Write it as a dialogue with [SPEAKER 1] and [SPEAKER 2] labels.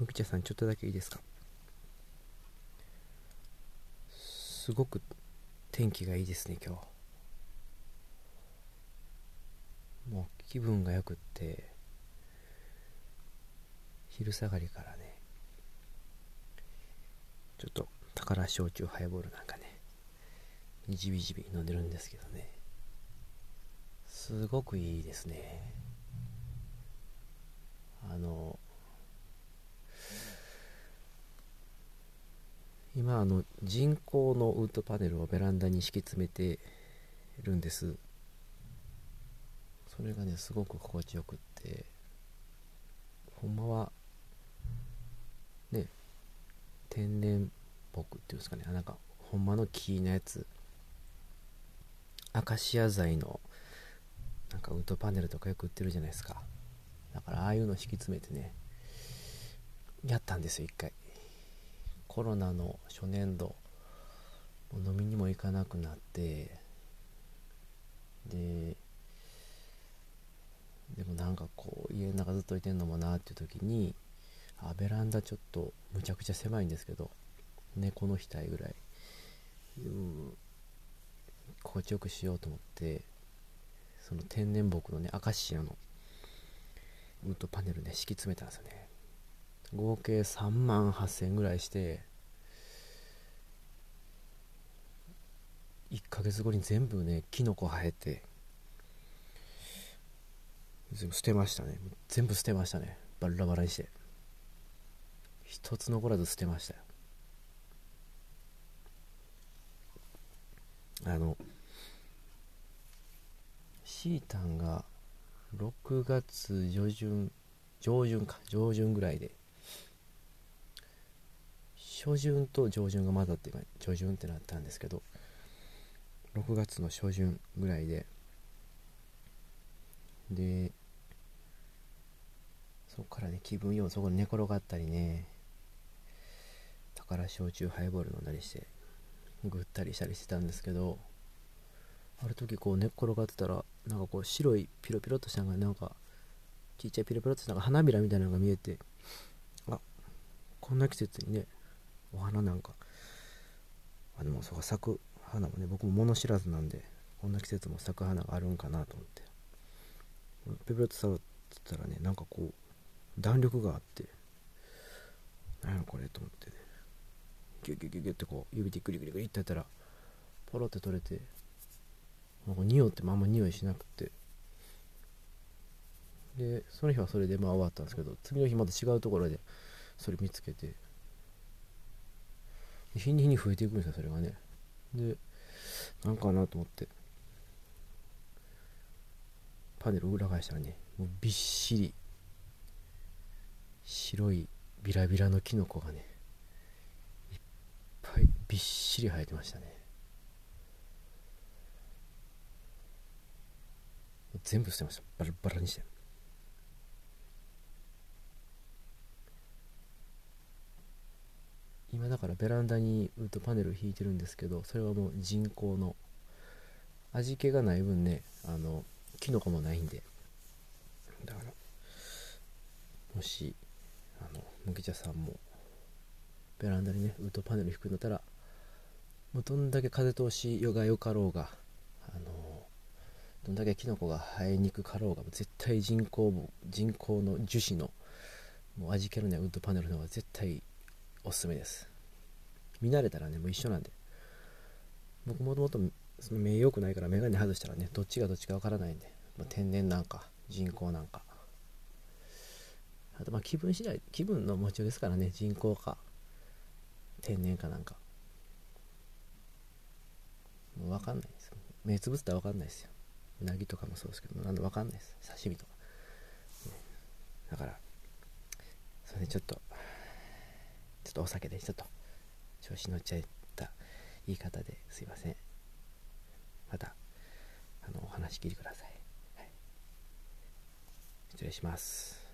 [SPEAKER 1] むきちゃさんちょっとだけいいですか？すごく天気がいいですね今日。もう気分がよくって昼下がりからねちょっと宝焼酎ハイボールなんかねじびじび飲んでるんですけどね。すごくいいですね。あの今あの人工のウッドパネルをベランダに敷き詰めてるんです。それがねすごく心地よくって。ほんまはね天然木っていうんですかね。なんかほんまの木のやつ。アカシア材のなんかウッドパネルとかよく売ってるじゃないですか。だからああいうの敷き詰めてねやったんですよ一回。コロナの初年度飲みにも行かなくなってででもなんかこう家の中ずっといてんのもなっていう時にあベランダちょっとむちゃくちゃ狭いんですけど猫の額ぐらい、うん、心地よくしようと思ってその天然木のねアカシアのウッドパネルね敷き詰めたんですよね。合計3万8000円ぐらいして1ヶ月後に全部ねキノコ生えて全部捨てましたね。全部捨てましたね。バラバラにして。一つ残らず捨てましたよ。あのシータンが6月上旬上旬か上旬ぐらいで初旬と上旬が混ざっていうか上旬ってなったんですけど6月の初旬ぐらいででそこからね気分ようそこに寝転がったりね宝焼酎ハイボール飲んだりしてぐったりしたりしてたんですけどある時こう寝転がってたらなんかこう白いピロピロっとしたのがなんかちっちゃいピロピロっとした花びらみたいなのが見えてあこんな季節にねお花なんか。あでもそうか咲く花もね僕も物知らずなんでこんな季節も咲く花があるんかなと思って。ペペロッと触ってたらねなんかこう弾力があって。何やろこれと思ってね。ギュギュギュギュってこう指でグリグリグリってやったらポロって取れてなんか匂ってもあんま匂いしなくて。でその日はそれでまあ終わったんですけど次の日また違うところでそれ見つけて。日に日に増えていくんですよそれがね。でなんかなと思って。パネル裏返したらねもうびっしり白いビラビラのキノコがねいっぱいびっしり生えてましたね。全部捨てました。バラバラにして。今だからベランダにウッドパネル引いてるんですけどそれはもう人工の。味気がない分ねあのキノコもないんで。だからもしあの麦茶さんもベランダにねウッドパネル引くんだったらもうどんだけ風通しよがよかろうがあのどんだけキノコが生えにくかろうが絶対人工人工の樹脂のもう味気のないウッドパネルの方が絶対おすすめです。見慣れたらねもう一緒なんで。僕もともとその目良くないから眼鏡外したらねどっちがどっちかわからないんで、まあ、天然なんか人工なんか。あとまあ気分次第気分の持ちようですからね。人工か天然かなんか。もう分かんないです。目つぶったら分かんないですよ。うなぎとかもそうですけどなんで分かんないです。刺身とか、ね、だからそれでちょっとちょっとお酒でちょっと。調子乗っちゃった言い方ですいません。またあのお話聞いてください、はい、失礼します。